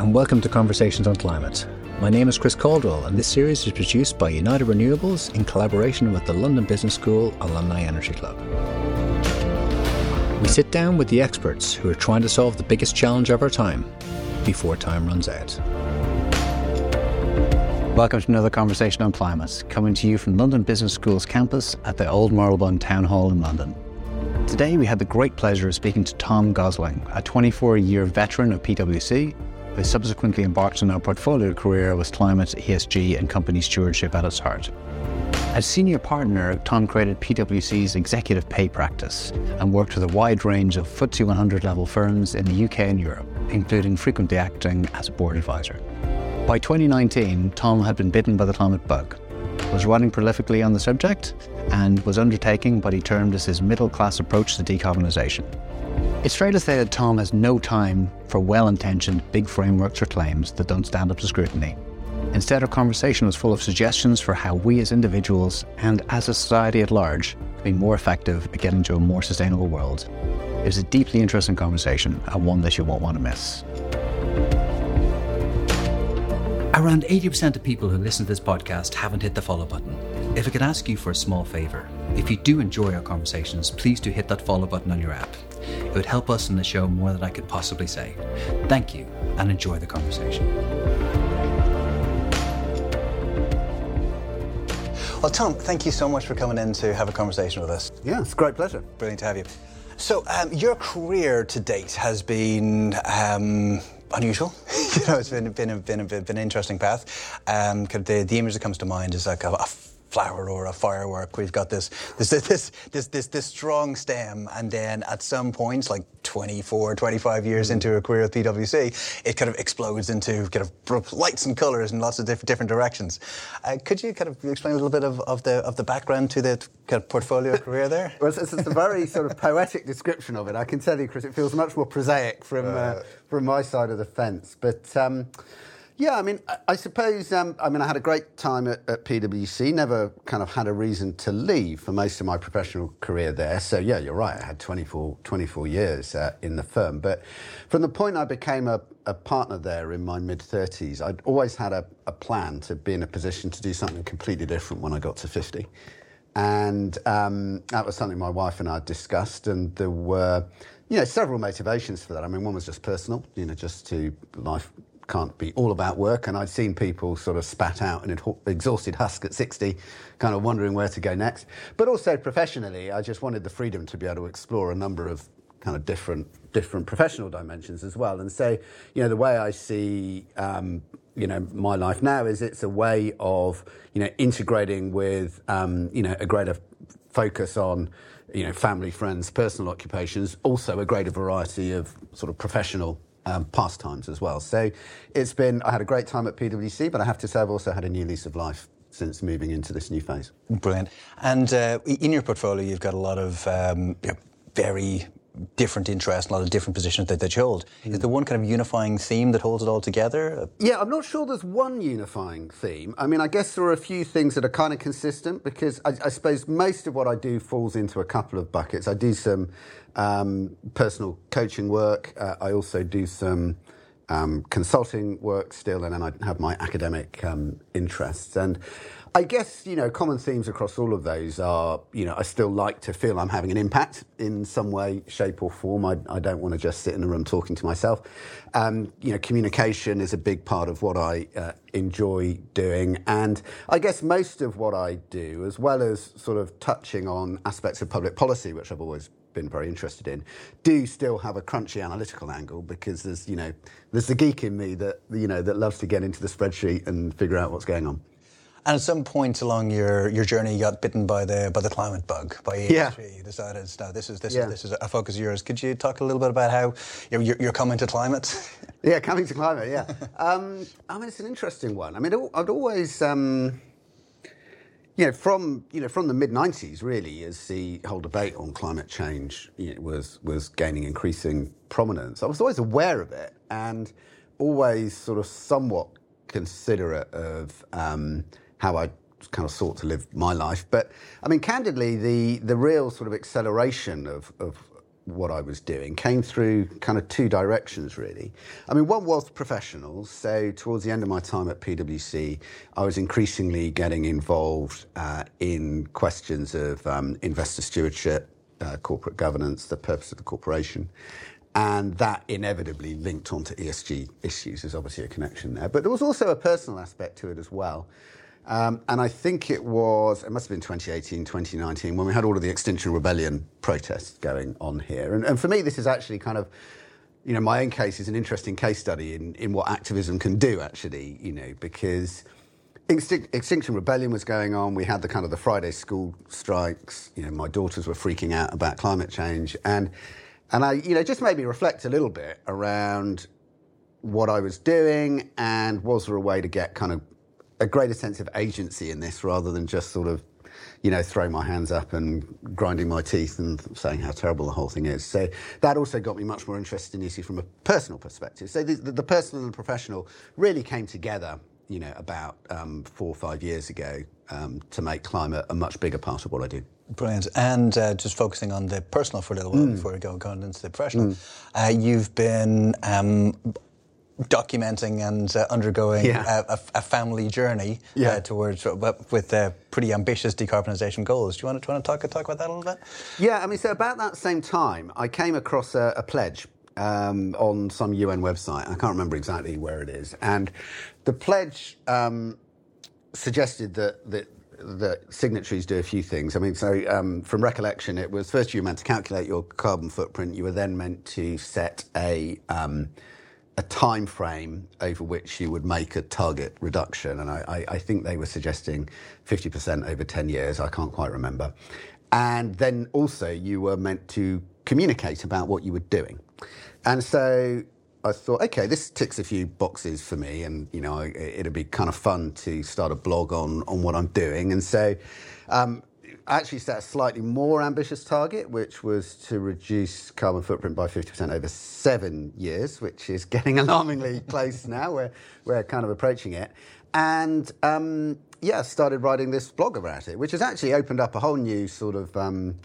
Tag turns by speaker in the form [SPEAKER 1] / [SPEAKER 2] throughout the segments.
[SPEAKER 1] and welcome to Conversations on Climate. My name is Chris Caldwell, and this series is produced by United Renewables in collaboration with the London Business School Alumni Energy Club. We sit down with the experts who are trying to solve the biggest challenge of our time before time runs out. Welcome to another conversation on climate, coming to you from London Business School's campus at the Old Marylebone Town Hall in London. Today, we had the great pleasure of speaking to Tom Gosling, a 24 year veteran of PwC, who subsequently embarked on a portfolio career with climate, ESG, and company stewardship at its heart. As senior partner, Tom created PwC's executive pay practice and worked with a wide range of FTSE 100 level firms in the UK and Europe, including frequently acting as a board advisor. By 2019, Tom had been bitten by the climate bug, was writing prolifically on the subject, and was undertaking what he termed as his middle class approach to decarbonisation. It's fair to say that Tom has no time for well intentioned big frameworks or claims that don't stand up to scrutiny. Instead, our conversation was full of suggestions for how we as individuals and as a society at large can be more effective at getting to a more sustainable world. It was a deeply interesting conversation and one that you won't want to miss.
[SPEAKER 2] Around 80% of people who listen to this podcast haven't hit the follow button. If I could ask you for a small favour, if you do enjoy our conversations, please do hit that follow button on your app. It would help us in the show more than I could possibly say. Thank you and enjoy the conversation.
[SPEAKER 3] Well, Tom, thank you so much for coming in to have a conversation with us.
[SPEAKER 4] Yeah, it's a great pleasure.
[SPEAKER 3] Brilliant to have you. So, um, your career to date has been um, unusual. you know, it's been been a, been a, been an interesting path. Um, the, the image that comes to mind is like a, a flower or a firework. We've got this this this this this, this strong stem, and then at some points, like 24, 25 years mm. into a career at PwC, it kind of explodes into kind of lights and colours in lots of different different directions. Uh, could you kind of explain a little bit of, of the of the background to the kind of portfolio career there?
[SPEAKER 4] well, it's, it's, a very sort of poetic description of it. I can tell you, Chris, it feels much more prosaic from uh, uh, from my side of the fence, but. Um, yeah, I mean, I, suppose, um, I mean, I had a great time at, at, PwC, never kind of had a reason to leave for most of my professional career there. So, yeah, you're right, I had 24, 24 years uh, in the firm. But from the point I became a, a partner there in my mid 30s, I'd always had a, a, plan to be in a position to do something completely different when I got to 50. And um, that was something my wife and I discussed, and there were you know, several motivations for that. I mean, one was just personal, you know, just to life can't be all about work. And I'd seen people sort of spat out an exhausted husk at 60, kind of wondering where to go next. But also professionally, I just wanted the freedom to be able to explore a number of kind of different different professional dimensions as well. And so, you know, the way I see, um, you know, my life now is it's a way of, you know, integrating with, um, you know, a greater focus on, you know, family, friends, personal occupations, also a greater variety of sort of professional um, pastimes as well. So it's been, I had a great time at PwC, but I have to say I've also had a new lease of life since moving into this new phase.
[SPEAKER 3] Brilliant. And uh, in your portfolio, you've got a lot of um, very different interests, a lot of different positions that, you hold. Mm. Is there one kind of unifying theme that holds it all together?
[SPEAKER 4] Yeah, I'm not sure there's one unifying theme. I mean, I guess there are a few things that are kind of consistent because I, I suppose most of what I do falls into a couple of buckets. I do some um, personal coaching work. Uh, I also do some um, consulting work still, and then I have my academic um, interests. And I guess, you know, common themes across all of those are, you know, I still like to feel I'm having an impact in some way, shape, or form. I, I don't want to just sit in a room talking to myself. Um, you know, communication is a big part of what I uh, enjoy doing. And I guess most of what I do, as well as sort of touching on aspects of public policy, which I've always been very interested in, do still have a crunchy analytical angle because there's, you know, there's the geek in me that, you know, that loves to get into the spreadsheet and figure out what's going on.
[SPEAKER 3] And at some point along your, your journey, you got bitten by the by the climate bug by ESG. Yeah. You decided no, this is this yeah. is this is a focus of yours. Could you talk a little bit about how you're, you're coming to climate?
[SPEAKER 4] yeah, coming to climate. Yeah. um, I mean, it's an interesting one. I mean, I'd always. Um, you know, from you know from the mid '90s, really, as the whole debate on climate change you know, was was gaining increasing prominence, I was always aware of it and always sort of somewhat considerate of um, how I kind of sought to live my life. But I mean, candidly, the the real sort of acceleration of, of what I was doing came through kind of two directions, really. I mean, one was professionals. So, towards the end of my time at PwC, I was increasingly getting involved uh, in questions of um, investor stewardship, uh, corporate governance, the purpose of the corporation. And that inevitably linked onto ESG issues. There's obviously a connection there. But there was also a personal aspect to it as well. Um, and I think it was, it must have been 2018, 2019, when we had all of the Extinction Rebellion protests going on here. And, and for me, this is actually kind of, you know, my own case is an interesting case study in, in what activism can do, actually, you know, because Extinction Rebellion was going on. We had the kind of the Friday school strikes. You know, my daughters were freaking out about climate change. And, and I, you know, just made me reflect a little bit around what I was doing and was there a way to get kind of a greater sense of agency in this rather than just sort of, you know, throwing my hands up and grinding my teeth and saying how terrible the whole thing is. So that also got me much more interested in issue from a personal perspective. So the, the, the personal and the professional really came together, you know, about um, four or five years ago um, to make climate a much bigger part of what I do.
[SPEAKER 3] Brilliant. And uh, just focusing on the personal for a little while mm. before we go going into the professional, mm. uh, you've been um, documenting and uh, undergoing yeah. a, a, family journey uh, yeah. uh, towards with uh, pretty ambitious decarbonisation goals. Do you want to, want to talk, talk about that a little bit?
[SPEAKER 4] Yeah, I mean, so about that same time, I came across a, a pledge um, on some UN website. I can't remember exactly where it is, and the pledge um, suggested that that the signatories do a few things. I mean, so um, from recollection, it was first you were meant to calculate your carbon footprint. You were then meant to set a um, a time frame over which you would make a target reduction. And I, I, think they were suggesting 50% over 10 years. I can't quite remember. And then also you were meant to communicate about what you were doing. And so I thought, okay, this ticks a few boxes for me, and you know, it'd be kind of fun to start a blog on on what I'm doing. And so, um, actually set a slightly more ambitious target, which was to reduce carbon footprint by 50% over seven years, which is getting alarmingly close now. We're, we're kind of approaching it. And um, yeah, started writing this blog about it, which has actually opened up a whole new sort of. Um,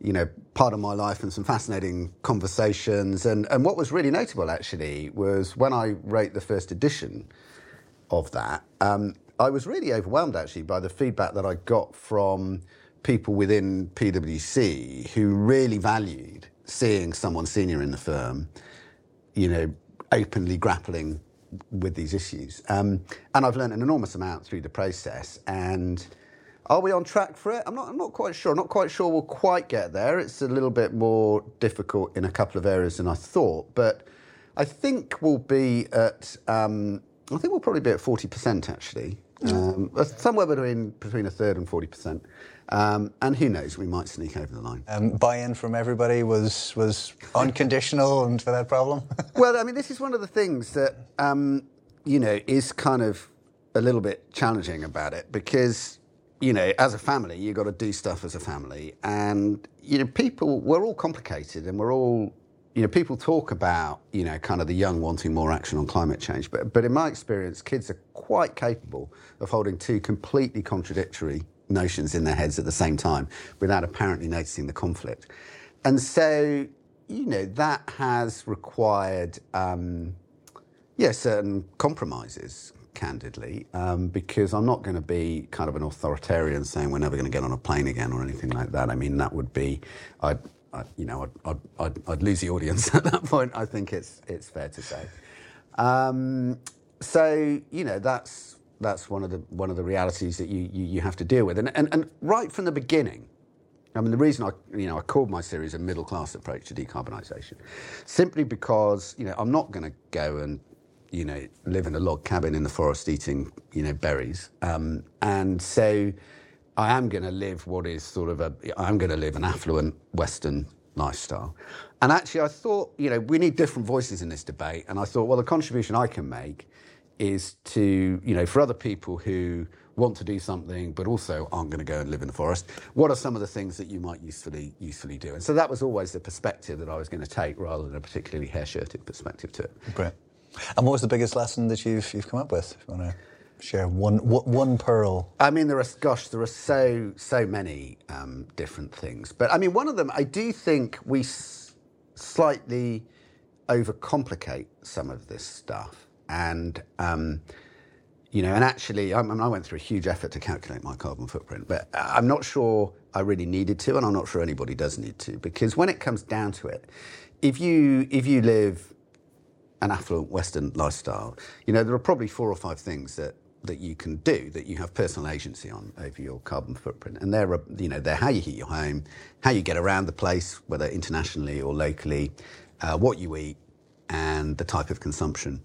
[SPEAKER 4] you know, part of my life and some fascinating conversations. And, and what was really notable actually was when I wrote the first edition of that, um, I was really overwhelmed actually by the feedback that I got from people within PwC who really valued seeing someone senior in the firm, you know, openly grappling with these issues. Um, and I've learned an enormous amount through the process. And are we on track for it? I'm not, I'm not quite sure. I'm not quite sure we'll quite get there. It's a little bit more difficult in a couple of areas than I thought. But I think we'll be at, um, I think we'll probably be at 40% actually. Um, somewhere between between a third and 40%. Um, and who knows, we might sneak over the line.
[SPEAKER 3] Um, buy-in from everybody was was unconditional and for that problem.
[SPEAKER 4] well, I mean, this is one of the things that um, you know is kind of a little bit challenging about it because you know, as a family, you've got to do stuff as a family, and you know, people we're all complicated and we're all you know, people talk about, you know, kind of the young wanting more action on climate change, but, but in my experience, kids are quite capable of holding two completely contradictory notions in their heads at the same time without apparently noticing the conflict. And so, you know, that has required, um, yeah, certain compromises, candidly, um, because I'm not going to be kind of an authoritarian saying we're never going to get on a plane again or anything like that. I mean, that would be, I'd, I, you know, I'd, I'd, I'd, lose the audience at that point. I think it's, it's fair to say. Um, so, you know, that's that's one of the one of the realities that you, you, you have to deal with. And, and and right from the beginning, I mean, the reason I you know I called my series a middle class approach to decarbonisation, simply because you know I'm not going to go and you know live in a log cabin in the forest eating you know berries, um, and so I am going to live what is sort of a I'm going to live an affluent Western lifestyle. And actually, I thought you know we need different voices in this debate, and I thought well the contribution I can make is to, you know, for other people who want to do something but also aren't going to go and live in the forest, what are some of the things that you might usefully usefully do? And so that was always the perspective that I was going to take rather than a particularly hair-shirted perspective to it.
[SPEAKER 3] Great. And what was the biggest lesson that you've, you've come up with? If you want to share one, one pearl.
[SPEAKER 4] I mean, there are, gosh, there are so, so many um, different things. But I mean, one of them, I do think we slightly overcomplicate some of this stuff. And, um, you know, and actually, I, I, went through a huge effort to calculate my carbon footprint, but I'm not sure I really needed to, and I'm not sure anybody does need to, because when it comes down to it, if you if you live an affluent Western lifestyle, you know, there are probably four or five things that that you can do that you have personal agency on over your carbon footprint. And they're, you know, they're how you heat your home, how you get around the place, whether internationally or locally, uh, what you eat, and the type of consumption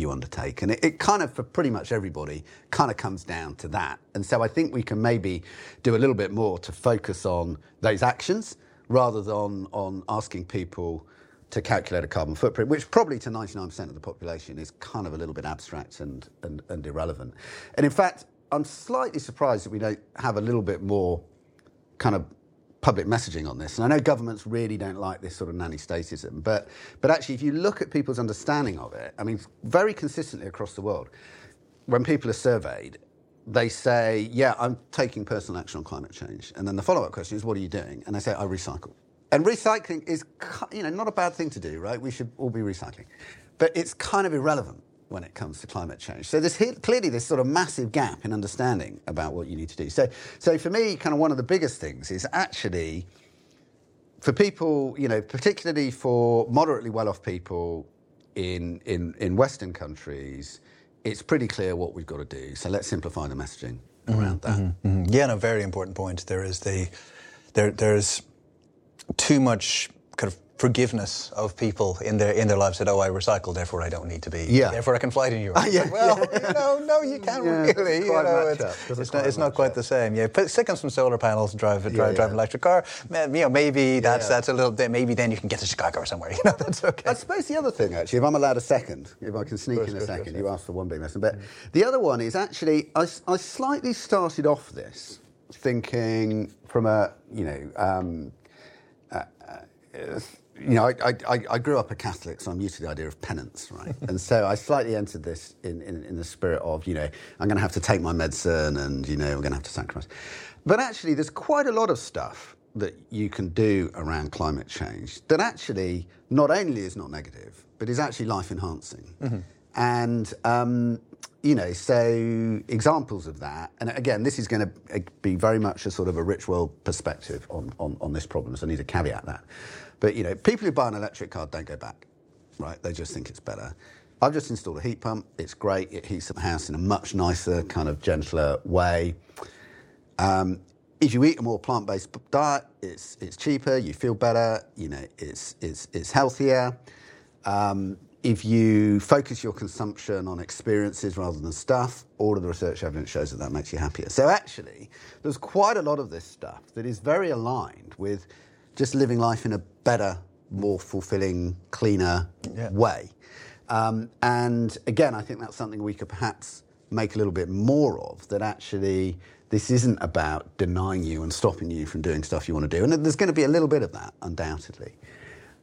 [SPEAKER 4] you undertake. And it, it, kind of, for pretty much everybody, kind of comes down to that. And so I think we can maybe do a little bit more to focus on those actions rather than on asking people to calculate a carbon footprint, which probably to 99% of the population is kind of a little bit abstract and, and, and irrelevant. And in fact, I'm slightly surprised that we don't have a little bit more kind of public messaging on this. And I know governments really don't like this sort of nanny statism, but, but actually, if you look at people's understanding of it, I mean, very consistently across the world, when people are surveyed, they say, Yeah, I'm taking personal action on climate change. And then the follow up question is, What are you doing? And they say, I recycle. And recycling is, you know, not a bad thing to do, right? We should all be recycling. But it's kind of irrelevant when it comes to climate change. So there's clearly this sort of massive gap in understanding about what you need to do. So, so for me, kind of one of the biggest things is actually for people, you know, particularly for moderately well-off people in, in, in Western countries, it's pretty clear what we've got to do. So let's simplify the messaging mm-hmm, around that. Mm-hmm,
[SPEAKER 3] mm-hmm. Yeah, no, very important point. There is the, there, there's too much kind of forgiveness of people in their in their lives that oh I recycle therefore I don't need to be. Yeah. Therefore I can fly to New York. Uh, yeah, well yeah. you know no you can't yeah, really you know it's, it's, not, it's not quite up. the same. Yeah put stick on some solar panels and drive drive, yeah, drive an electric car. You know maybe that's that's a little bit maybe then you can get to Chicago or somewhere you know that's okay.
[SPEAKER 4] I suppose the other thing actually if I'm allowed a second if I can sneak in a second you asked for one big lesson but mm. the other one is actually I, I slightly started off this thinking from a you know um, you know, I, I, I, grew up a Catholic, so I'm used to the idea of penance, right? and so I slightly entered this in, in, in the spirit of, you know, I'm going to have to take my medicine and, you know, we're going to have to sacrifice. But actually, there's quite a lot of stuff that you can do around climate change that actually not only is not negative, but is actually life enhancing. Mm-hmm. And, um, you know, so examples of that, and again, this is going to uh, be very much a sort of a rich world perspective on, on, on this problem, so I need to caveat that. But, you know, people who buy an electric car don't go back, right? They just think it's better. I've just installed a heat pump. It's great. It heats the house in a much nicer, kind of gentler way. Um, if you eat a more plant-based diet, it's, it's cheaper, you feel better, you know, it's, it's, it's healthier. Um, if you focus your consumption on experiences rather than stuff, all of the research evidence shows that that makes you happier. So actually, there's quite a lot of this stuff that is very aligned with just living life in a better, more fulfilling, cleaner yeah. way. Um, and again, I think that's something we could perhaps make a little bit more of. That actually, this isn't about denying you and stopping you from doing stuff you want to do. And there's going to be a little bit of that, undoubtedly.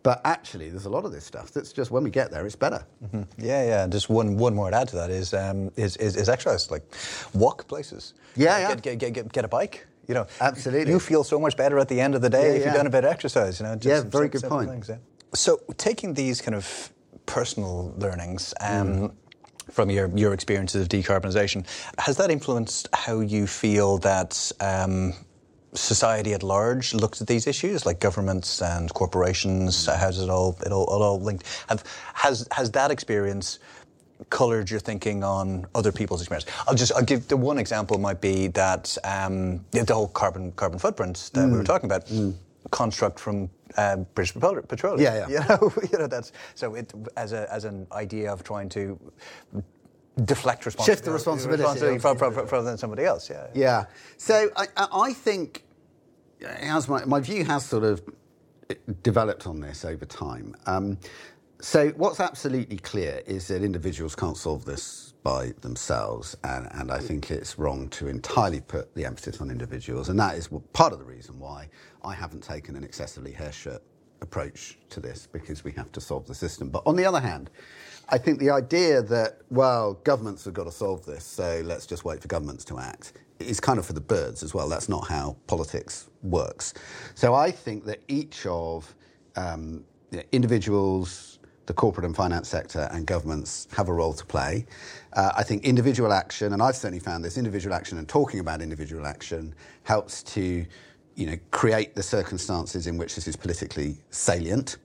[SPEAKER 4] But actually, there's a lot of this stuff that's just when we get there, it's better.
[SPEAKER 3] Mm-hmm. Yeah, yeah. Just one one more to add to that is um, is, is, is exercise, like walk places.
[SPEAKER 4] Yeah, yeah.
[SPEAKER 3] Get, get, get, get a bike. You know,
[SPEAKER 4] absolutely.
[SPEAKER 3] You feel so much better at the end of the day yeah, if yeah. you've done a bit of exercise. You know,
[SPEAKER 4] yeah, very good point. Things, yeah.
[SPEAKER 3] So, taking these kind of personal learnings. Um, mm. From your, your experiences of decarbonisation, has that influenced how you feel that um, society at large looks at these issues, like governments and corporations? How does it all it all, it all linked? Have, has has that experience coloured your thinking on other people's experience? I'll just I'll give the one example might be that um, the whole carbon carbon footprint that mm. we were mm. talking about. Mm. Construct from uh, British Petroleum.
[SPEAKER 4] Yeah, yeah.
[SPEAKER 3] You know, you know that's so. It as a as an idea of trying to deflect responsibility,
[SPEAKER 4] shift the responsibility, responsibility
[SPEAKER 3] from, from, from, from, somebody else. Yeah.
[SPEAKER 4] Yeah. So I, I think as my, my view has sort of developed on this over time. Um, so what's absolutely clear is that individuals can't solve this by themselves, and, and, I think it's wrong to entirely put the emphasis on individuals, and that is part of the reason why I haven't taken an excessively hair shirt approach to this because we have to solve the system. But on the other hand, I think the idea that well, governments have got to solve this, so let's just wait for governments to act is kind of for the birds as well. That's not how politics works. So I think that each of um, individuals, the corporate and finance sector, and governments have a role to play. Uh, I think individual action, and I've certainly found this individual action and talking about individual action helps to you know, create the circumstances in which this is politically salient.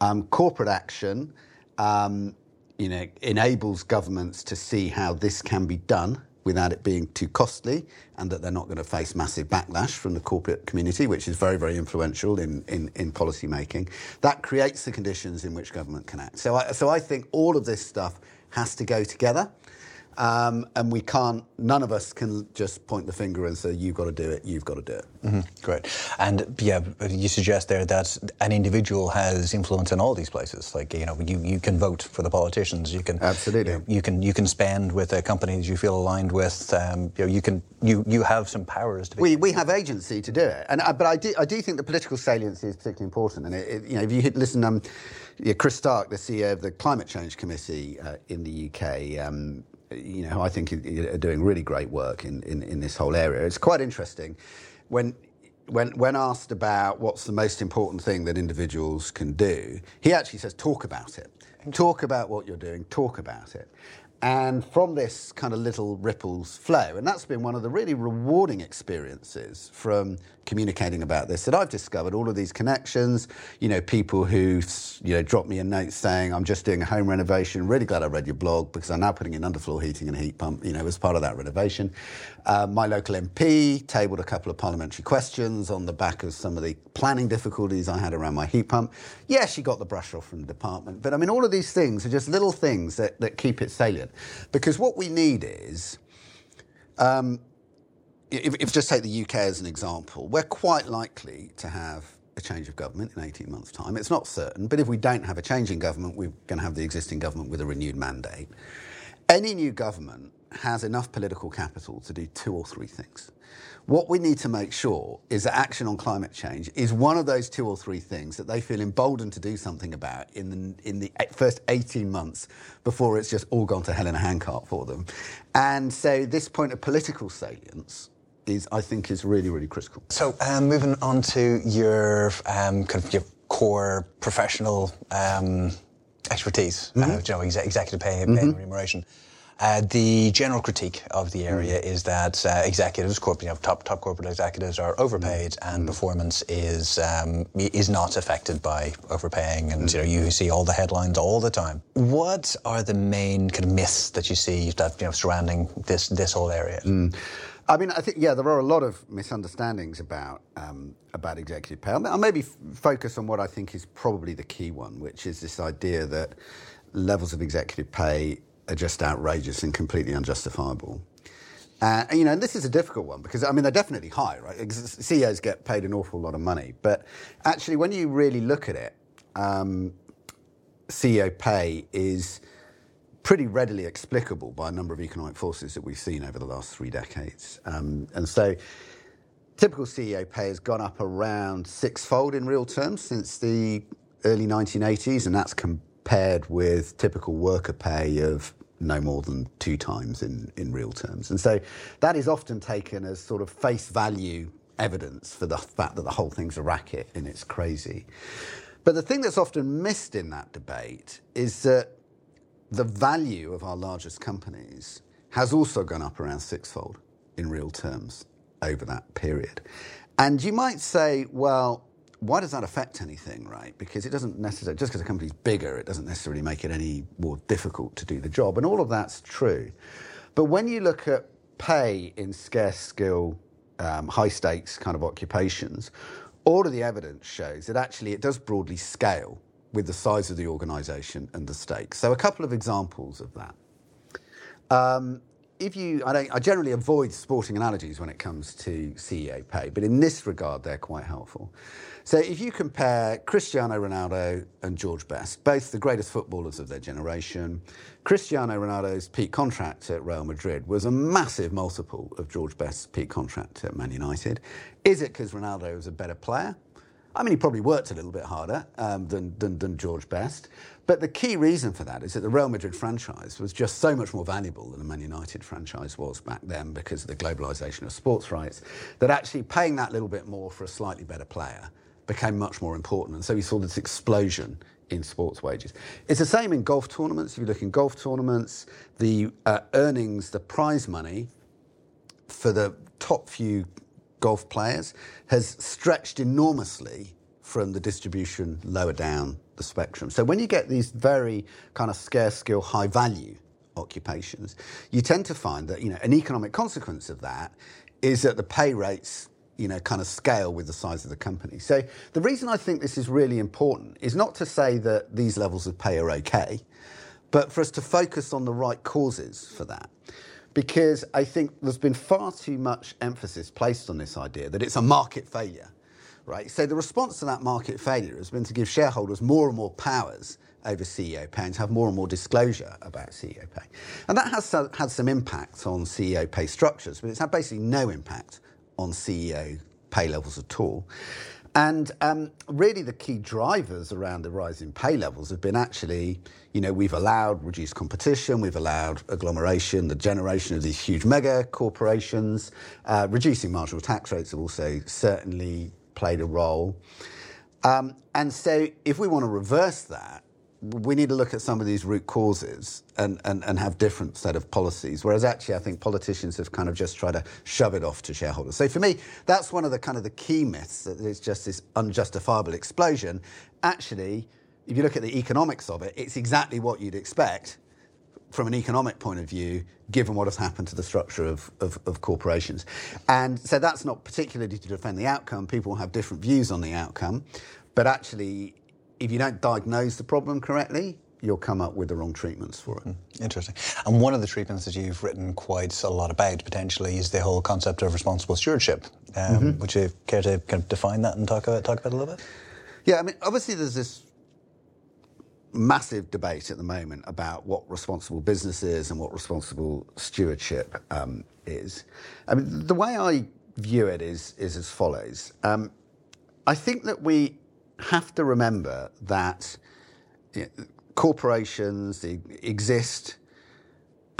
[SPEAKER 4] Um, corporate action, um, you know, enables governments to see how this can be done without it being too costly and that they're not going to face massive backlash from the corporate community, which is very, very influential in, in, in policy making. That creates the conditions in which government can act. So I, so I think all of this stuff has to go together. Um, and we can't, none of us can just point the finger and say, you've got to do it, you've got to do it.
[SPEAKER 3] Mm-hmm. Great. And yeah, you suggest there that an individual has influence in all these places. Like, you know, you, you can vote for the politicians, you can.
[SPEAKER 4] Absolutely.
[SPEAKER 3] You, know, you can, you can spend with the companies you feel aligned with. Um, you, know, you can, you, you have some powers to be.
[SPEAKER 4] We, we have agency to do it. And, uh, but I do, I do think the political saliency is particularly important. And, it, it, you know, if you listen, um, yeah, Chris Stark, the CEO of the Climate Change Committee uh, in the UK, um, you know, I think are doing really great work in, in, in this whole area. It's quite interesting when when when asked about what's the most important thing that individuals can do, he actually says talk about it. Talk about what you're doing, talk about it. And from this kind of little ripples flow. And that's been one of the really rewarding experiences from communicating about this that I've discovered all of these connections, you know, people who, you know, drop me a note saying, I'm just doing a home renovation. Really glad I read your blog because I'm now putting in underfloor heating and a heat pump, you know, as part of that renovation. Uh, my local MP tabled a couple of parliamentary questions on the back of some of the planning difficulties I had around my heat pump. Yeah, she got the brush off from the department. But I mean, all of these things are just little things that, that keep it salient. Because what we need is, um, if, if just take the UK as an example, we're quite likely to have a change of government in 18 months' time. It's not certain, but if we don't have a change in government, we're going to have the existing government with a renewed mandate. Any new government has enough political capital to do two or three things. What we need to make sure is that action on climate change is one of those two or three things that they feel emboldened to do something about in the, in the first 18 months before it's just all gone to hell in a handcart for them. And so this point of political salience is, I think, is really, really critical.
[SPEAKER 3] So um, moving on to your um, kind of your core professional um, expertise, mm-hmm. uh, you know, executive pay, mm-hmm. and remuneration. Uh, the general critique of the area mm. is that uh, executives, corporate, you know, top top corporate executives, are overpaid, mm. and mm. performance is um, is not affected by overpaying. And mm. you know, you see all the headlines all the time. What are the main kind of myths that you see that you know surrounding this this whole area?
[SPEAKER 4] Mm. I mean, I think yeah, there are a lot of misunderstandings about um, about executive pay. I'll maybe f- focus on what I think is probably the key one, which is this idea that levels of executive pay are just outrageous and completely unjustifiable. Uh, and, you know, this is a difficult one because, I mean, they're definitely high, right? CEOs get paid an awful lot of money. But actually, when you really look at it, um, CEO pay is pretty readily explicable by a number of economic forces that we've seen over the last three decades. Um, and so, typical CEO pay has gone up around sixfold in real terms since the early 1980s, and that's compared with typical worker pay of no more than two times in, in real terms. And so that is often taken as sort of face value evidence for the fact that the whole thing's a racket and it's crazy. But the thing that's often missed in that debate is that the value of our largest companies has also gone up around sixfold in real terms over that period. And you might say, well, why does that affect anything, right? Because it doesn't necessarily, just because a company's bigger, it doesn't necessarily make it any more difficult to do the job. And all of that's true. But when you look at pay in scarce skill, um, high stakes kind of occupations, all of the evidence shows that actually it does broadly scale with the size of the organisation and the stakes. So, a couple of examples of that. Um, if you, I, I, generally avoid sporting analogies when it comes to CEO pay, but in this regard, they're quite helpful. So if you compare Cristiano Ronaldo and George Best, both the greatest footballers of their generation, Cristiano Ronaldo's peak contract at Real Madrid was a massive multiple of George Best's peak contract at Man United. Is it because Ronaldo was a better player? I mean, he probably worked a little bit harder um, than, than, than George Best. But the key reason for that is that the Real Madrid franchise was just so much more valuable than the Man United franchise was back then because of the globalisation of sports rights, that actually paying that little bit more for a slightly better player became much more important. And so we saw this explosion in sports wages. It's the same in golf tournaments. If you look in golf tournaments, the uh, earnings, the prize money for the top few golf players has stretched enormously from the distribution lower down the spectrum. So when you get these very kind of scarce skill, high value occupations, you tend to find that you know an economic consequence of that is that the pay rates you know, kind of scale with the size of the company. So the reason I think this is really important is not to say that these levels of pay are okay, but for us to focus on the right causes for that. Because I think there's been far too much emphasis placed on this idea that it's a market failure, right? So the response to that market failure has been to give shareholders more and more powers over CEO pay and to have more and more disclosure about CEO pay. And that has had some impact on CEO pay structures, but it's had basically no impact on CEO pay levels at all. And um, really, the key drivers around the rise in pay levels have been actually, you know, we've allowed reduced competition, we've allowed agglomeration, the generation of these huge mega corporations, uh, reducing marginal tax rates have also certainly played a role. Um, and so, if we want to reverse that, we need to look at some of these root causes and, and, and have different set of policies. Whereas actually, I think politicians have kind of just tried to shove it off to shareholders. So for me, that's one of the kind of the key myths that it's just this unjustifiable explosion. Actually, if you look at the economics of it, it's exactly what you'd expect from an economic point of view, given what has happened to the structure of, of, of, corporations. And so that's not particularly to defend the outcome. People have different views on the outcome. But actually, if you don't diagnose the problem correctly, you'll come up with the wrong treatments for it. Mm,
[SPEAKER 3] interesting. And one of the treatments that you've written quite a lot about potentially is the whole concept of responsible stewardship. Um, mm-hmm. Would you care to kind of define that and talk about talk about it a little bit?
[SPEAKER 4] Yeah, I mean, obviously there's this massive debate at the moment about what responsible business is and what responsible stewardship um, is. I mean, the way I view it is is as follows. Um, I think that we have to remember that you know, corporations exist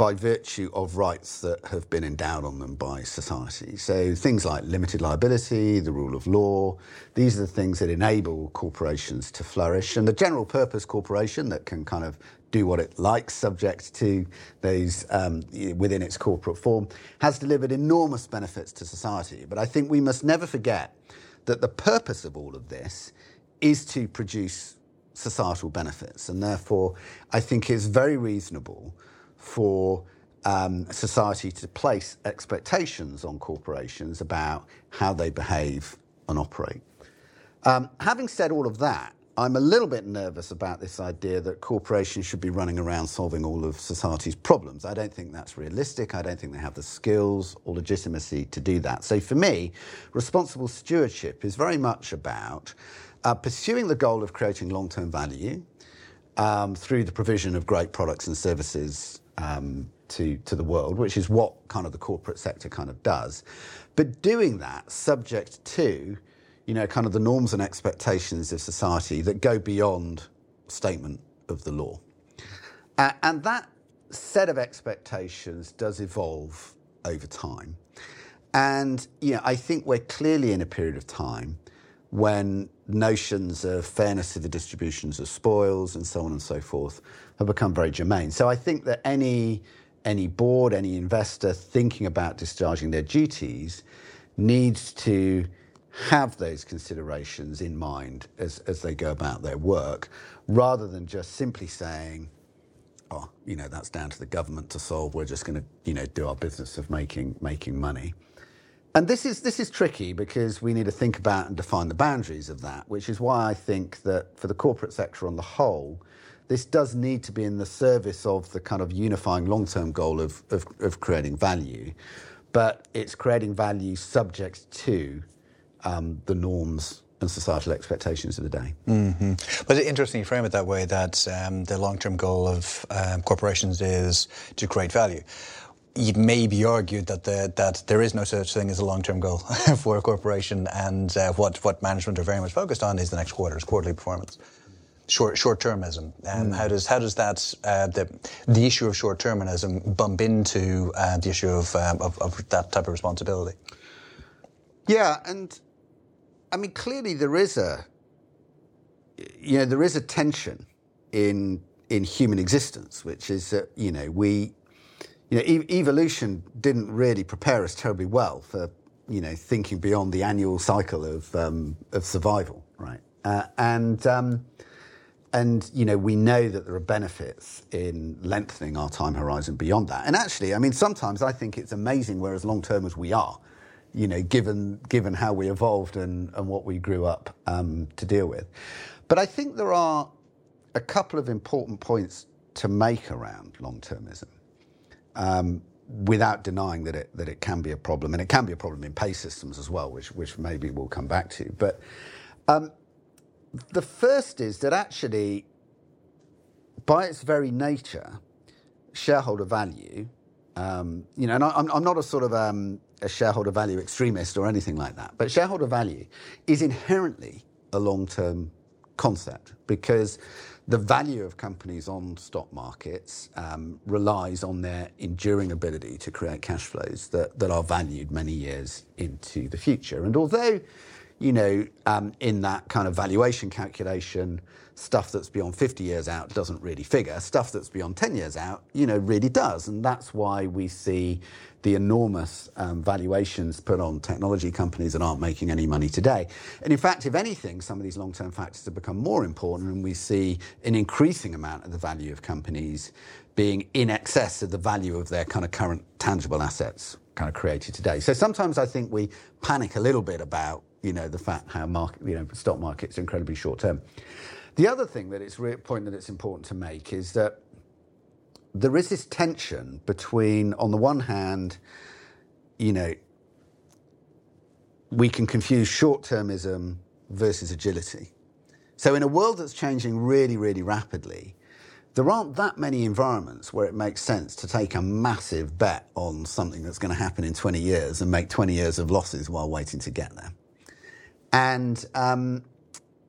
[SPEAKER 4] by virtue of rights that have been endowed on them by society. So things like limited liability, the rule of law, these are the things that enable corporations to flourish. And the general purpose corporation that can kind of do what it likes, subject to those um, within its corporate form, has delivered enormous benefits to society. But I think we must never forget that the purpose of all of this is to produce societal benefits. And therefore, I think it's very reasonable for um, society to place expectations on corporations about how they behave and operate. Um, having said all of that, I'm a little bit nervous about this idea that corporations should be running around solving all of society's problems. I don't think that's realistic. I don't think they have the skills or legitimacy to do that. So for me, responsible stewardship is very much about uh, pursuing the goal of creating long term value um, through the provision of great products and services um, to, to the world, which is what kind of the corporate sector kind of does. But doing that subject to, you know, kind of the norms and expectations of society that go beyond statement of the law. Uh, and that set of expectations does evolve over time. And, you know, I think we're clearly in a period of time when notions of fairness to the distributions of spoils and so on and so forth have become very germane. So I think that any any board, any investor thinking about discharging their duties needs to have those considerations in mind as, as they go about their work, rather than just simply saying, oh, you know, that's down to the government to solve. We're just going to, you know, do our business of making making money. And this is this is tricky because we need to think about and define the boundaries of that, which is why I think that for the corporate sector on the whole, this does need to be in the service of the kind of unifying long-term goal of, of, of creating value, but it's creating value subject to um, the norms and societal expectations of the day.
[SPEAKER 3] Mm-hmm. But it's interesting you frame it that way that um, the long term goal of um, corporations is to create value it may be argued that the, that there is no such thing as a long-term goal for a corporation, and uh, what what management are very much focused on is the next quarter's quarterly performance. Short short-termism. Um, mm. How does how does that uh, the the issue of short-termism bump into uh, the issue of, um, of, of that type of responsibility?
[SPEAKER 4] Yeah, and I mean, clearly there is a, you know, there is a tension in in human existence, which is that you know we, you know, e- evolution didn't really prepare us terribly well for you know thinking beyond the annual cycle of um, of survival, right? Uh, and um, and you know we know that there are benefits in lengthening our time horizon beyond that. And actually, I mean, sometimes I think it's amazing we're as long term as we are. You know, given given how we evolved and, and what we grew up um, to deal with. But I think there are a couple of important points to make around long termism. Um, without denying that it that it can be a problem, and it can be a problem in pay systems as well, which which maybe we'll come back to. But um, the first is that actually, by its very nature, shareholder value, um, you know, and I, am I'm not a sort of um, a shareholder value extremist or anything like that, but shareholder value is inherently a long term concept because the value of companies on stock markets um, relies on their enduring ability to create cash flows that, that are valued many years into the future. And although you know, um, in that kind of valuation calculation, stuff that's beyond 50 years out doesn't really figure. Stuff that's beyond 10 years out, you know, really does. And that's why we see the enormous um, valuations put on technology companies that aren't making any money today. And in fact, if anything, some of these long term factors have become more important, and we see an increasing amount of the value of companies being in excess of the value of their kind of current tangible assets kind of created today. So sometimes I think we panic a little bit about you know, the fact how market, you know, stock markets are incredibly short term. The other thing that it's re- point that it's important to make is that there is this tension between, on the one hand, you know, we can confuse short termism versus agility. So, in a world that's changing really, really rapidly, there aren't that many environments where it makes sense to take a massive bet on something that's going to happen in 20 years and make 20 years of losses while waiting to get there. And, um,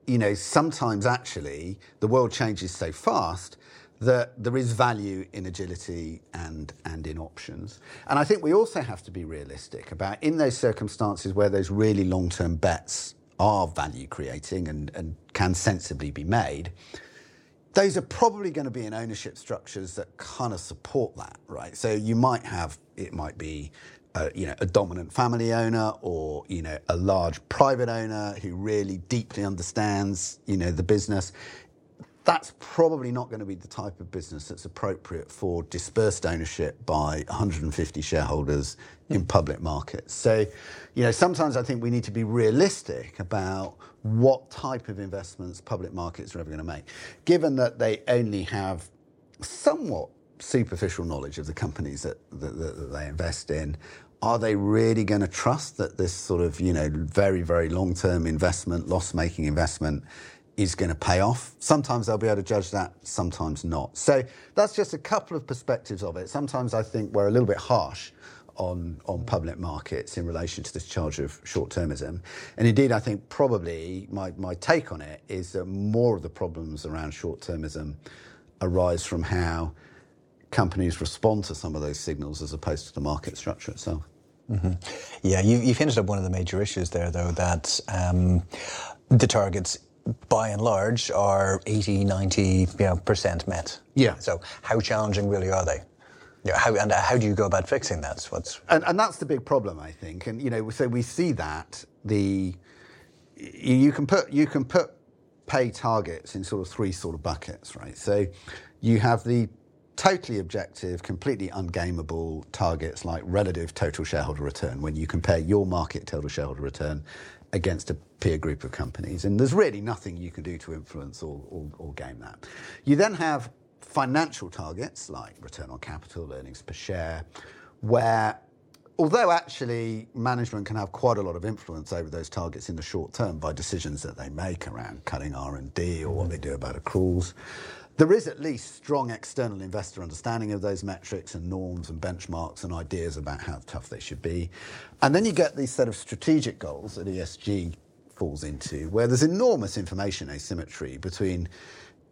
[SPEAKER 4] you know, sometimes actually the world changes so fast that there is value in agility and, and in options. And I think we also have to be realistic about in those circumstances where those really long term bets are value creating and, and can sensibly be made, those are probably going to be in ownership structures that kind of support that, right? So you might have, it might be a, you know, a dominant family owner or, you know, a large private owner who really deeply understands, you know, the business. That's probably not going to be the type of business that's appropriate for dispersed ownership by 150 shareholders in hmm. public markets. So, you know, sometimes I think we need to be realistic about what type of investments public markets are ever going to make, given that they only have somewhat superficial knowledge of the companies that, that, that, they invest in are they really going to trust that this sort of, you know, very, very long term investment, loss making investment is going to pay off? Sometimes they'll be able to judge that, sometimes not. So that's just a couple of perspectives of it. Sometimes I think we're a little bit harsh on, on public markets in relation to this charge of short termism. And indeed, I think probably my, my take on it is that more of the problems around short termism arise from how companies respond to some of those signals as opposed to the market structure itself.
[SPEAKER 3] Mm-hmm. Yeah, you, you finished up one of the major issues there, though, that um, the targets by and large are 80, 90 you know, percent met.
[SPEAKER 4] Yeah.
[SPEAKER 3] So how challenging really are they? You know, how, and how do you go about fixing that? What's...
[SPEAKER 4] And, and that's the big problem, I think. And, you know, so we see that the, you can put, you can put pay targets in sort of three sort of buckets, right? So you have the totally objective, completely ungameable targets like relative total shareholder return when you compare your market total shareholder return against a peer group of companies. And there's really nothing you can do to influence or, or, or game that. You then have financial targets like return on capital, earnings per share, where although actually management can have quite a lot of influence over those targets in the short term by decisions that they make around cutting R&D or what they do about accruals, there is at least strong external investor understanding of those metrics and norms and benchmarks and ideas about how tough they should be. And then you get these set of strategic goals that ESG falls into, where there's enormous information asymmetry between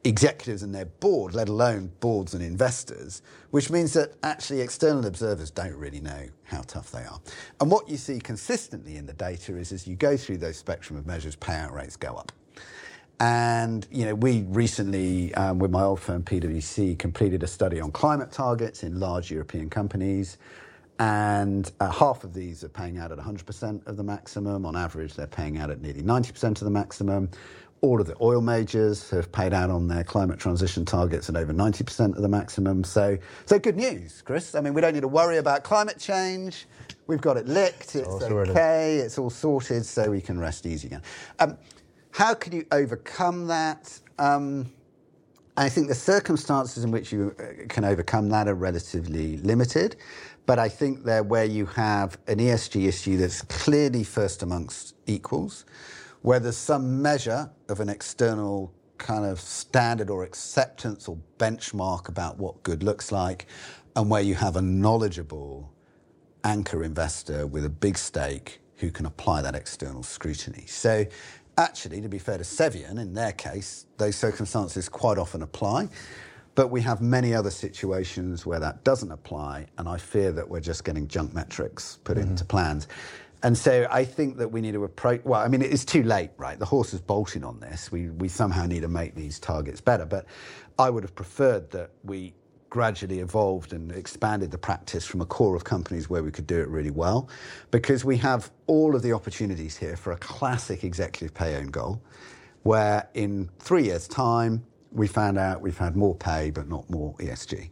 [SPEAKER 4] executives and their board, let alone boards and investors, which means that actually external observers don't really know how tough they are. And what you see consistently in the data is as you go through those spectrum of measures, payout rates go up. And you know, we recently, um, with my old firm PwC, completed a study on climate targets in large European companies, and uh, half of these are paying out at 100% of the maximum. On average, they're paying out at nearly 90% of the maximum. All of the oil majors have paid out on their climate transition targets at over 90% of the maximum. So, so good news, Chris. I mean, we don't need to worry about climate change. We've got it licked. It's, it's okay. It's all sorted, so we can rest easy again. Um, how can you overcome that? Um, I think the circumstances in which you uh, can overcome that are relatively limited, but I think they're where you have an ESG issue that's clearly first amongst equals, where there's some measure of an external kind of standard or acceptance or benchmark about what good looks like, and where you have a knowledgeable anchor investor with a big stake who can apply that external scrutiny. So Actually, to be fair to Cevian, in their case, those circumstances quite often apply. But we have many other situations where that doesn't apply, and I fear that we're just getting junk metrics put mm-hmm. into plans. And so I think that we need to approach. Well, I mean, it's too late, right? The horse is bolting on this. We we somehow need to make these targets better. But I would have preferred that we gradually evolved and expanded the practice from a core of companies where we could do it really well because we have all of the opportunities here for a classic executive pay own goal where in three years' time we found out we've had more pay but not more ESG.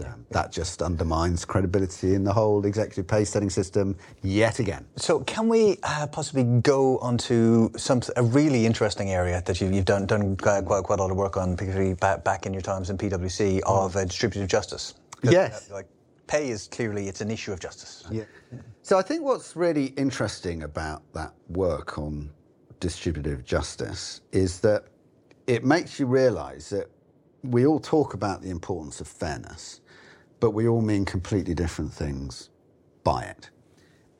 [SPEAKER 4] Um, that just undermines credibility in the whole executive pay setting system yet again.
[SPEAKER 3] So, can we uh, possibly go onto some a really interesting area that you've, you've done done quite, quite, a lot of work on, particularly back, back in your times in PwC, of uh, distributive justice?
[SPEAKER 4] Yes.
[SPEAKER 3] Uh, like, pay is clearly it's an issue of justice.
[SPEAKER 4] Yeah. So I think what's really interesting about that work on distributive justice is that it makes you realise that we all talk about the importance of fairness, but we all mean completely different things by it.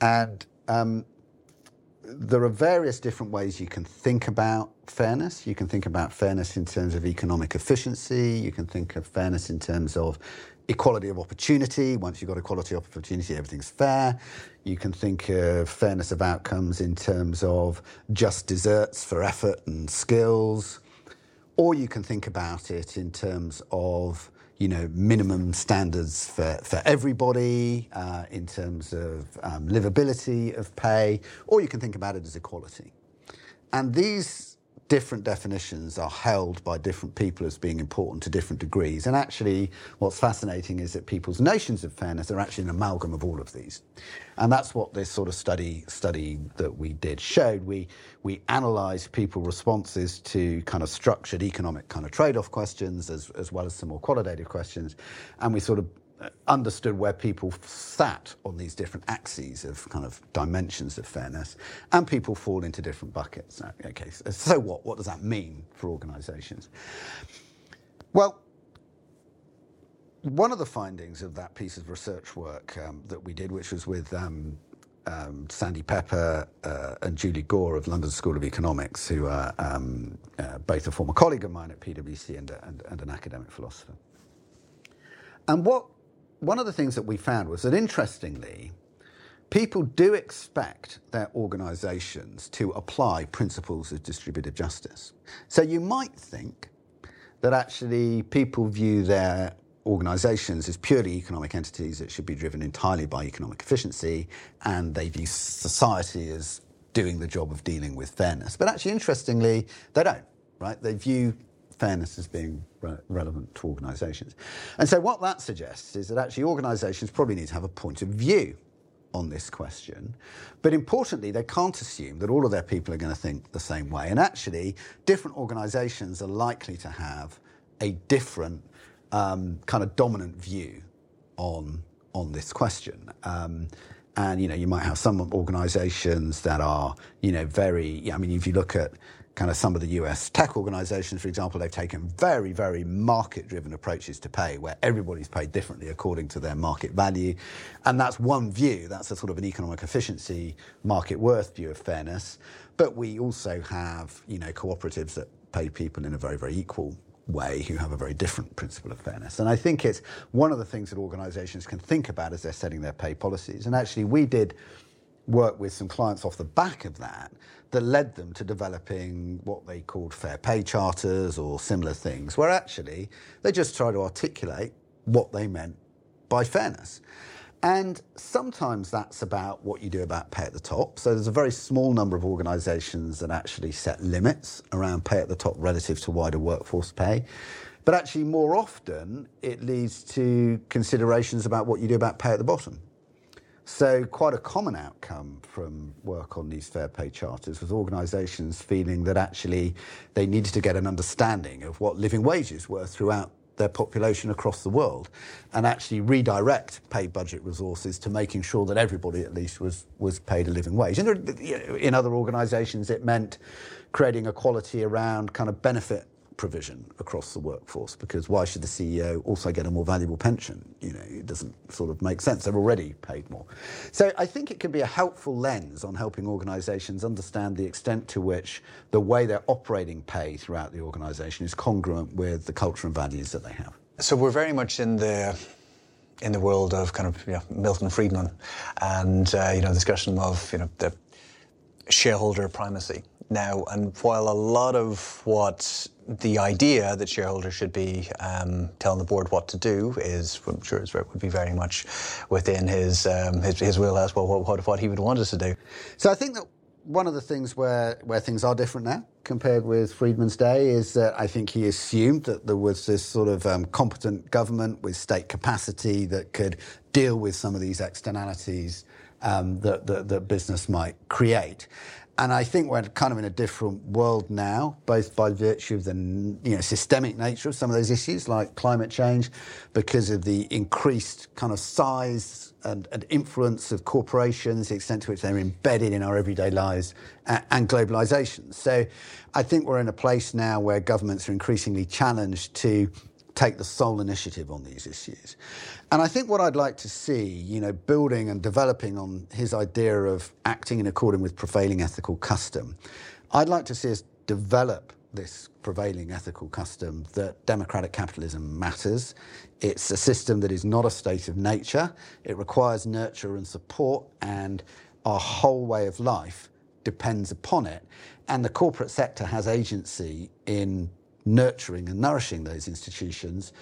[SPEAKER 4] And um, there are various different ways you can think about fairness. You can think about fairness in terms of economic efficiency. You can think of fairness in terms of equality of opportunity. Once you've got equality of opportunity, everything's fair. You can think of fairness of outcomes in terms of just desserts for effort and skills. Or you can think about it in terms of you know, minimum standards for, for everybody uh, in terms of um, livability of pay, or you can think about it as equality. And these different definitions are held by different people as being important to different degrees. And actually, what's fascinating is that people's notions of fairness are actually an amalgam of all of these. And that's what this sort of study study that we did showed. We we analysed people's responses to kind of structured economic kind of trade-off questions as, as well as some more qualitative questions. And we sort of understood where people sat on these different axes of kind of dimensions of fairness, and people fall into different buckets. Okay, so what? What does that mean for organisations? Well, one of the findings of that piece of research work um, that we did, which was with um, um, Sandy Pepper uh, and Julie Gore of London School of Economics, who are um, uh, both a former colleague of mine at PwC and, and, and an academic philosopher. And what one of the things that we found was that interestingly, people do expect their organizations to apply principles of distributive justice. So you might think that actually people view their organizations as purely economic entities that should be driven entirely by economic efficiency, and they view society as doing the job of dealing with fairness. But actually, interestingly, they don't, right? They view fairness as being re- relevant to organisations. And so, what that suggests is that actually organisations probably need to have a point of view on this question. But importantly, they can't assume that all of their people are going to think the same way. And actually, different organisations are likely to have a different um, kind of dominant view on on this question. Um, and you know, you might have some organisations that are you know very. I mean, if you look at kind of some of the US tech organizations, for example, they've taken very, very market driven approaches to pay where everybody's paid differently according to their market value. And that's one view. That's a sort of an economic efficiency, market worth view of fairness. But we also have, you know, cooperatives that pay people in a very, very equal way who have a very different principle of fairness. And I think it's one of the things that organizations can think about as they're setting their pay policies. And actually, we did work with some clients off the back of that that led them to developing what they called fair pay charters or similar things, where actually they just try to articulate what they meant by fairness. And sometimes that's about what you do about pay at the top. So there's a very small number of organisations that actually set limits around pay at the top relative to wider workforce pay. But actually, more often, it leads to considerations about what you do about pay at the bottom. So, quite a common outcome from work on these fair pay charters was organisations feeling that actually they needed to get an understanding of what living wages were throughout their population across the world and actually redirect pay budget resources to making sure that everybody at least was, was paid a living wage. And in other organisations, it meant creating equality around kind of benefit provision across the workforce because why should the CEO also get a more valuable pension? You know, it doesn't sort of make sense. They're already paid more. So I think it can be a helpful lens on helping organisations understand the extent to which the way they're operating pay throughout the organisation is congruent with the culture and values that they have.
[SPEAKER 3] So we're very much in the in the world of kind of you know, Milton Friedman and uh, you know discussion of you know the shareholder primacy now. And while a lot of what the idea that shareholders should be um, telling the board what to do is, I'm sure it would be very much within his um, his, his wheelhouse. Well, what, what he would want us to do.
[SPEAKER 4] So I think that one of the things where, where things are different now compared with Friedman's day is that I think he assumed that there was this sort of um, competent government with state capacity that could deal with some of these externalities um, that, that, that business might create. And I think we're kind of in a different world now, both by virtue of the you know, systemic nature of some of those issues like climate change, because of the increased kind of size and, and influence of corporations, the extent to which they're embedded in our everyday lives, and, and globalization. So I think we're in a place now where governments are increasingly challenged to take the sole initiative on these issues. And I think what I'd like to see, you know, building and developing on his idea of acting in accordance with prevailing ethical custom, I'd like to see us develop this prevailing ethical custom that democratic capitalism matters. It's a system that is not a state of nature. It requires nurture and support, and our whole way of life depends upon it. And the corporate sector has agency in nurturing and nourishing those institutions,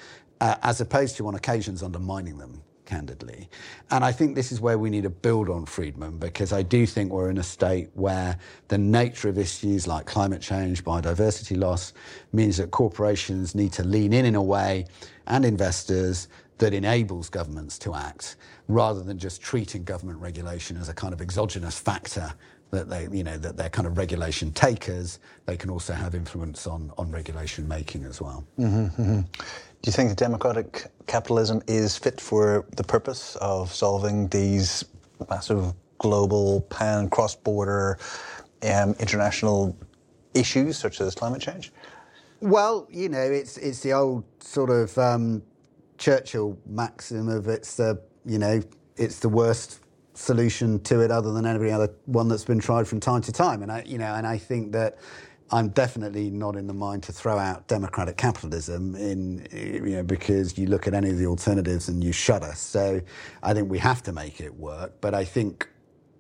[SPEAKER 4] uh, as opposed to on occasions undermining them candidly. And I think this is where we need to build on Friedman because I do think we're in a state where the nature of issues like climate change, biodiversity loss, means that corporations need to lean in in a way and investors that enables governments to act rather than just treating government regulation as a kind of exogenous factor that they, you know, that they're kind of regulation takers. They can also have influence on, on regulation making as well.
[SPEAKER 3] Mm-hmm, mm-hmm. Do you think that democratic capitalism is fit for the purpose of solving these massive global, pan, cross-border, um, international issues such as climate change?
[SPEAKER 4] Well, you know, it's it's the old sort of um, Churchill maxim of it's the you know it's the worst solution to it other than every other one that's been tried from time to time. And I, you know, and I think that I'm definitely not in the mind to throw out democratic capitalism in, you know, because you look at any of the alternatives and you shudder. So I think we have to make it work. But I think,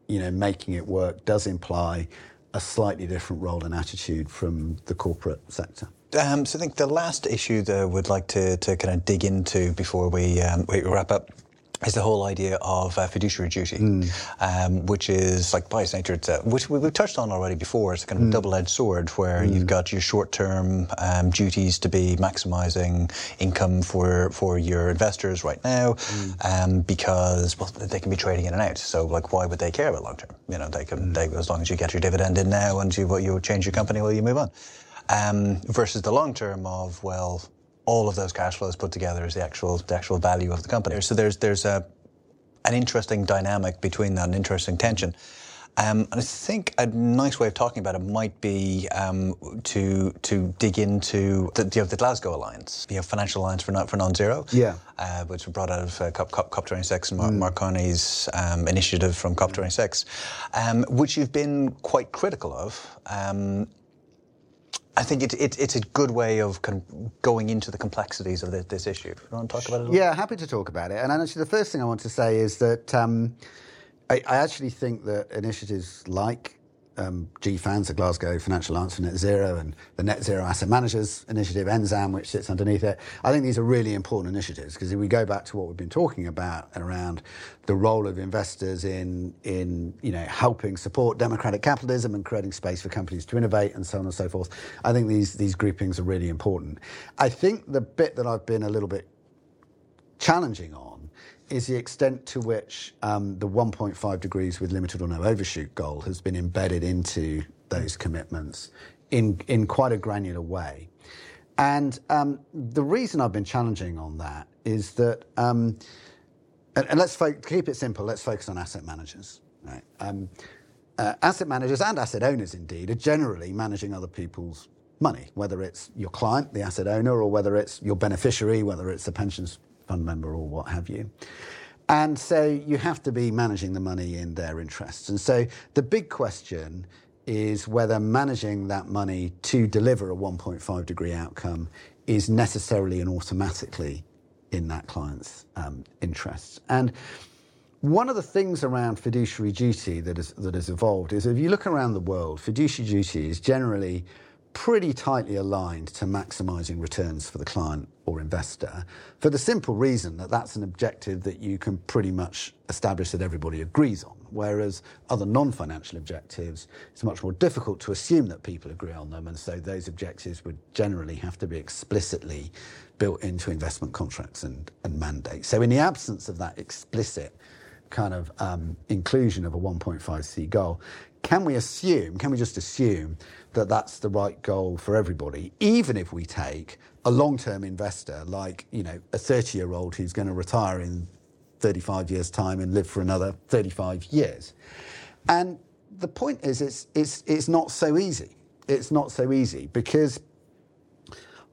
[SPEAKER 4] you know, making it work does imply a slightly different role and attitude from the corporate sector.
[SPEAKER 3] Um, so I think the last issue that would like to, to kind of dig into before we, um, we wrap up is the whole idea of uh, fiduciary duty, mm. um, which is like by its nature, it's which we, have touched on already before. It's a kind of mm. double-edged sword where mm. you've got your short-term um, duties to be maximising income for for your investors right now, mm. um, because well they can be trading in and out. So like, why would they care about long-term? You know, they can mm. they, as long as you get your dividend in now and you you change your company while you move on. Um, versus the long term of well all of those cash flows put together is the actual the actual value of the company. So there's there's a an interesting dynamic between that, an interesting tension. Um, and I think a nice way of talking about it might be um, to to dig into the, you know, the Glasgow Alliance, you know, Financial Alliance for, for Net Zero,
[SPEAKER 4] yeah.
[SPEAKER 3] Uh, which was brought out of uh, COP, COP, COP26 and Mark, mm. Mark Carney's um, initiative from COP26, um, which you've been quite critical of. I think it, it, it's a good way of kind of going into the complexities of the, this issue. You want to talk about it?
[SPEAKER 4] yeah, happy to talk about it. And actually, the first thing I want to say is that um, I, I, actually think that initiatives like um, GFANZ, the Glasgow Financial Alliance for Net Zero, and the Net Zero Asset Managers Initiative, NZAM, which sits underneath it. I think these are really important initiatives because if we go back to what we've been talking about around the role of investors in, in you know, helping support democratic capitalism and creating space for companies to innovate and so on and so forth, I think these, these groupings are really important. I think the bit that I've been a little bit challenging on is the extent to which um, the 1.5 degrees with limited or no overshoot goal has been embedded into those commitments in, in quite a granular way. And um, the reason I've been challenging on that is that, um, and, and, let's fo- keep it simple, let's focus on asset managers. Right? Um, uh, asset managers and asset owners, indeed, are generally managing other people's money, whether it's your client, the asset owner, or whether it's your beneficiary, whether it's the pensions fund member or what have you. And so you have to be managing the money in their interests. And so the big question is whether managing that money to deliver a 1.5 degree outcome is necessarily and automatically in that client's um, interests. And one of the things around fiduciary duty that, is, that has evolved is if you look around the world, fiduciary duty is generally pretty tightly aligned to maximizing returns for the client or investor for the simple reason that that's an objective that you can pretty much establish that everybody agrees on. Whereas other non financial objectives, it's much more difficult to assume that people agree on them. And so those objectives would generally have to be explicitly built into investment contracts and, and mandates. So, in the absence of that explicit kind of um, inclusion of a 1.5C goal, can we assume, can we just assume that that's the right goal for everybody, even if we take a long-term investor like, you know, a 30-year-old who's going to retire in 35 years' time and live for another 35 years. And the point is, it's, it's, it's not so easy. It's not so easy because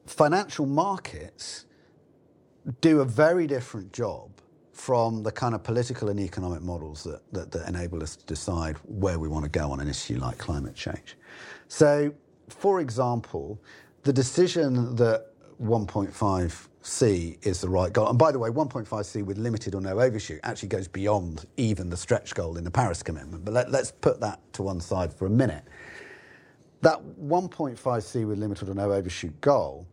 [SPEAKER 4] financial markets do a very different job from the kind of political and economic models that, that, that, enable us to decide where we want to go on an issue like climate change. So, for example, the decision that 1.5C is the right goal, and by the way, 1.5C with limited or no overshoot actually goes beyond even the stretch goal in the Paris Commitment. But let, let's put that to one side for a minute. That 1.5C with limited or no overshoot goal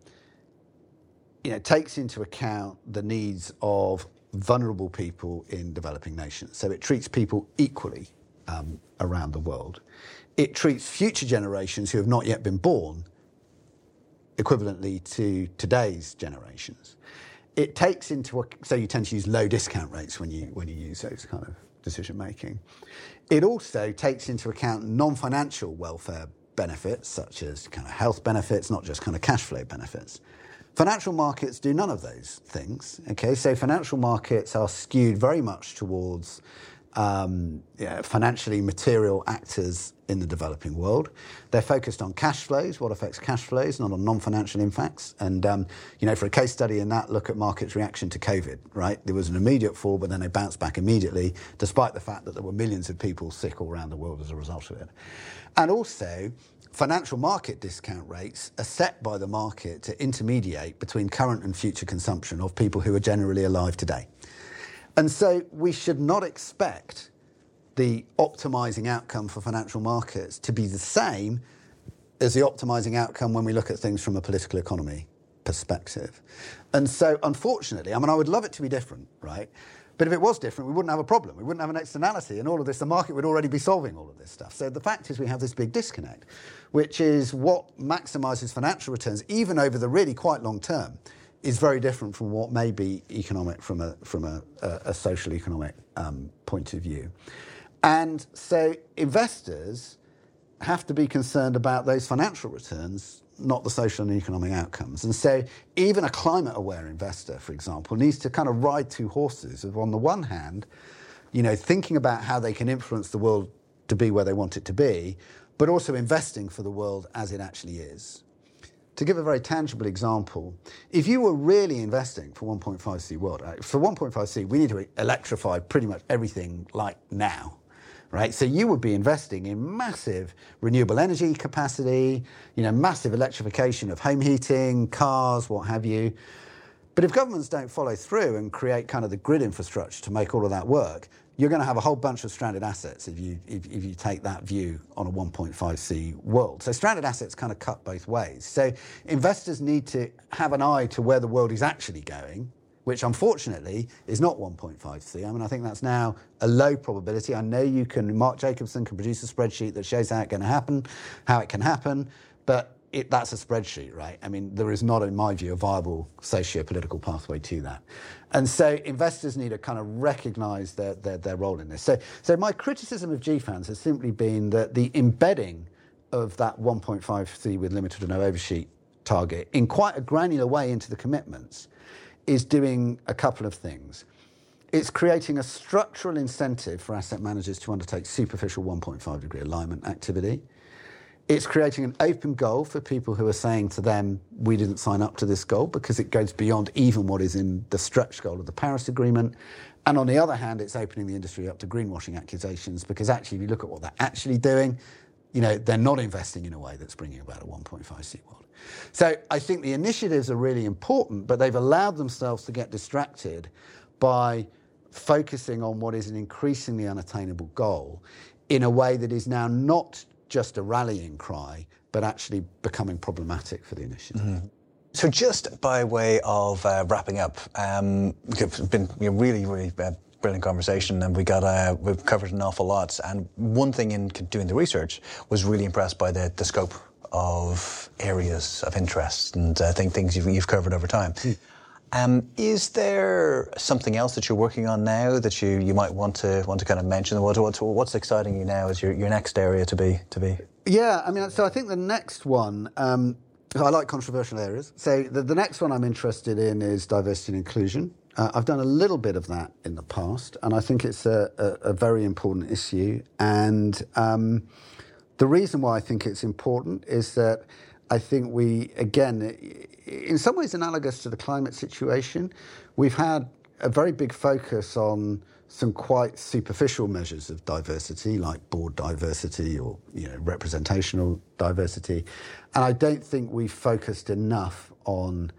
[SPEAKER 4] you know, takes into account the needs of vulnerable people in developing nations. So it treats people equally um, around the world it treats future generations who have not yet been born equivalently to today's generations. It takes into so you tend to use low discount rates when you when you use those kind of decision making. It also takes into account non-financial welfare benefits such as kind of health benefits, not just kind of cash flow benefits. Financial markets do none of those things. Okay, so financial markets are skewed very much towards um, yeah, financially material actors in the developing world. They're focused on cash flows, what affects cash flows, not on non-financial impacts. And um, you know, for a case study in that, look at markets' reaction to COVID. Right, there was an immediate fall, but then they bounced back immediately, despite the fact that there were millions of people sick all around the world as a result of it. And also, financial market discount rates are set by the market to intermediate between current and future consumption of people who are generally alive today. And so we should not expect the optimizing outcome for financial markets to be the same as the optimizing outcome when we look at things from a political economy perspective. And so, unfortunately, I mean, I would love it to be different, right? But if it was different, we wouldn't have a problem. We wouldn't have an externality and all of this. The market would already be solving all of this stuff. So the fact is, we have this big disconnect, which is what maximizes financial returns, even over the really quite long term, is very different from what may be economic from a, from a, a, a social economic um, point of view. And so investors have to be concerned about those financial returns, not the social and economic outcomes. And so even a climate aware investor, for example, needs to kind of ride two horses on the one hand, you know, thinking about how they can influence the world to be where they want it to be, but also investing for the world as it actually is. To give a very tangible example, if you were really investing for 1.5C world, uh, for 1.5C, we need to electrify pretty much everything like now right? So you would be investing in massive renewable energy capacity, you know, massive electrification of home heating, cars, what have you. But if governments don't follow through and create kind of the grid infrastructure to make all of that work, you're going to have a whole bunch of stranded assets if you if, if you take that view on a 1.5c world. So stranded assets kind of cut both ways. So investors need to have an eye to where the world is actually going which unfortunately is not 1.5C. I mean, I think that's now a low probability. I know you can, Mark Jacobson can produce a spreadsheet that shows how it's going to happen, how it can happen, but it, that's a spreadsheet, right? I mean, there is not, in my view, a viable socio-political pathway to that. And so investors need to kind of recognise their, their, their role in this. So, so my criticism of GFANZ has simply been that the embedding of that 1.5C with limited or no overshoot target in quite a granular way into the commitments is doing a couple of things. It's creating a structural incentive for asset managers to undertake superficial 1.5 degree alignment activity. It's creating an open goal for people who are saying to them, we didn't sign up to this goal because it goes beyond even what is in the stretch goal of the Paris Agreement. And on the other hand, it's opening the industry up to greenwashing accusations because actually, if you look at what they're actually doing, you know, they're not investing in a way that's bringing about a 1.5C world. So I think the initiatives are really important, but they've allowed themselves to get distracted by focusing on what is an increasingly unattainable goal in a way that is now not just a rallying cry, but actually becoming problematic for the initiative. Mm-hmm.
[SPEAKER 3] So, just by way of uh, wrapping up, um, it's been you know, really, really uh, brilliant conversation, and we got uh, we've covered an awful lot. And one thing in doing the research was really impressed by the, the scope of areas of interest and I think things you've, you've covered over time. Mm. Um, is there something else that you're working on now that you, you might want to want to kind of mention? What, what's, what's exciting you now is your, your next area to be to be?
[SPEAKER 4] Yeah, I mean, so I think the next one. Um, I like controversial areas. So the, the next one I'm interested in is diversity and inclusion. Uh, I've done a little bit of that in the past, and I think it's a, a, a very important issue. And um, the reason why I think it's important is that I think we, again, in some ways analogous to the climate situation, we've had a very big focus on some quite superficial measures of diversity, like board diversity or you know representational diversity, and I don't think we've focused enough on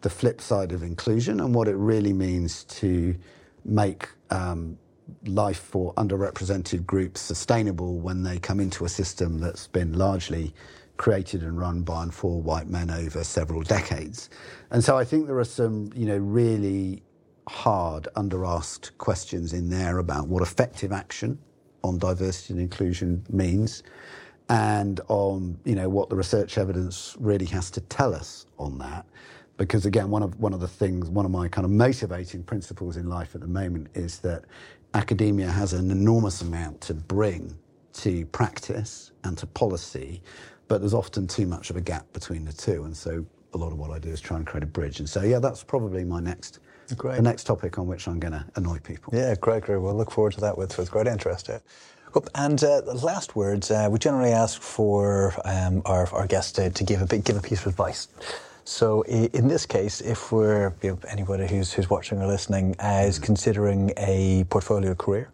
[SPEAKER 4] the flip side of inclusion and what it really means to make um, life for underrepresented groups sustainable when they come into a system that's been largely created and run by and for white men over several decades. And so I think there are some, you know, really hard under-asked questions in there about what effective action on diversity and inclusion means and on, you know, what the research evidence really has to tell us on that because again one of one of the things one of my kind of motivating principles in life at the moment is that academia has an enormous amount to bring to practice and to policy, but there's often too much of a gap between the two. And so a lot of what I do is try and create a bridge. And so, yeah, that's probably my next. Great. The next topic on which I'm going to annoy people.
[SPEAKER 3] Yeah, great, great. We'll look forward to that with, with great interest. Yeah. And uh, last words, uh, we generally ask for um, our, our guests to, to give, a bit, give a piece of advice. So in this case, if we're you know, anybody who's who's watching or listening uh, is considering a portfolio career,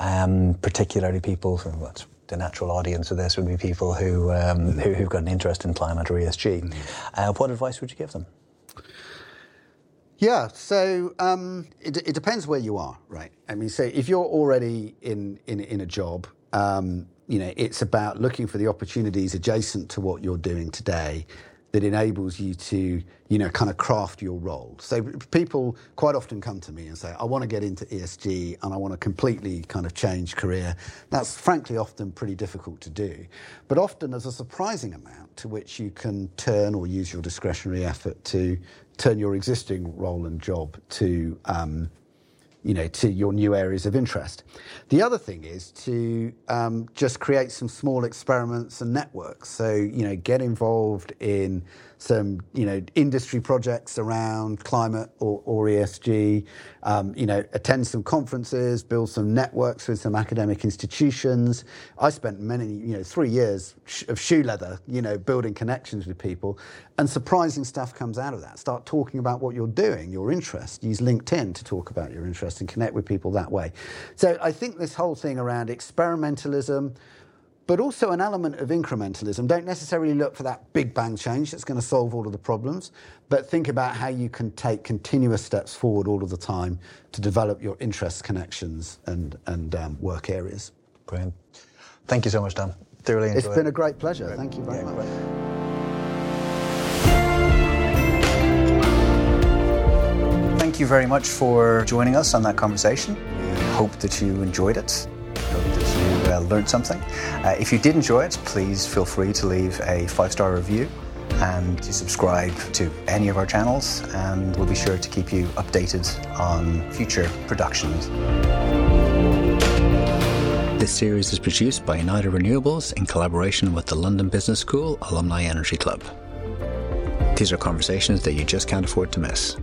[SPEAKER 3] um, particularly people from what's the natural audience of this would be people who, um, who have got an interest in climate or ESG. Mm-hmm. Uh, what advice would you give them?
[SPEAKER 4] Yeah, so um, it, it, depends where you are, right? I mean, so if you're already in in, in a job, um, you know, it's about looking for the opportunities adjacent to what you're doing today that enables you to, you know, kind of craft your role. So people quite often come to me and say, I want to get into ESG and I want to completely kind of change career. That's frankly often pretty difficult to do. But often there's a surprising amount to which you can turn or use your discretionary effort to turn your existing role and job to, um, you know, to your new areas of interest. The other thing is to um, just create some small experiments and networks. So, you know, get involved in some you know industry projects around climate or, or ESG. Um, you know, attend some conferences, build some networks with some academic institutions. I spent many you know three years of shoe leather, you know, building connections with people, and surprising stuff comes out of that. Start talking about what you're doing, your interest. Use LinkedIn to talk about your interest and connect with people that way. So I think this whole thing around experimentalism but also an element of incrementalism. Don't necessarily look for that big bang change that's going to solve all of the problems, but think about how you can take continuous steps forward all of the time to develop your interest connections and, and um, work areas.
[SPEAKER 3] Brilliant. Thank you so much, Dan. Thoroughly
[SPEAKER 4] enjoyed It's been a great pleasure. Thank you very yeah, much.
[SPEAKER 3] Great. Thank you very much for joining us on that conversation. We hope that you enjoyed it Hope that you uh, learned something. Uh, if you did enjoy it, please feel free to leave a five star review and to subscribe to any of our channels, and we'll be sure to keep you updated on future productions.
[SPEAKER 1] This series is produced by United Renewables in collaboration with the London Business School Alumni Energy Club. These are conversations that you just can't afford to miss.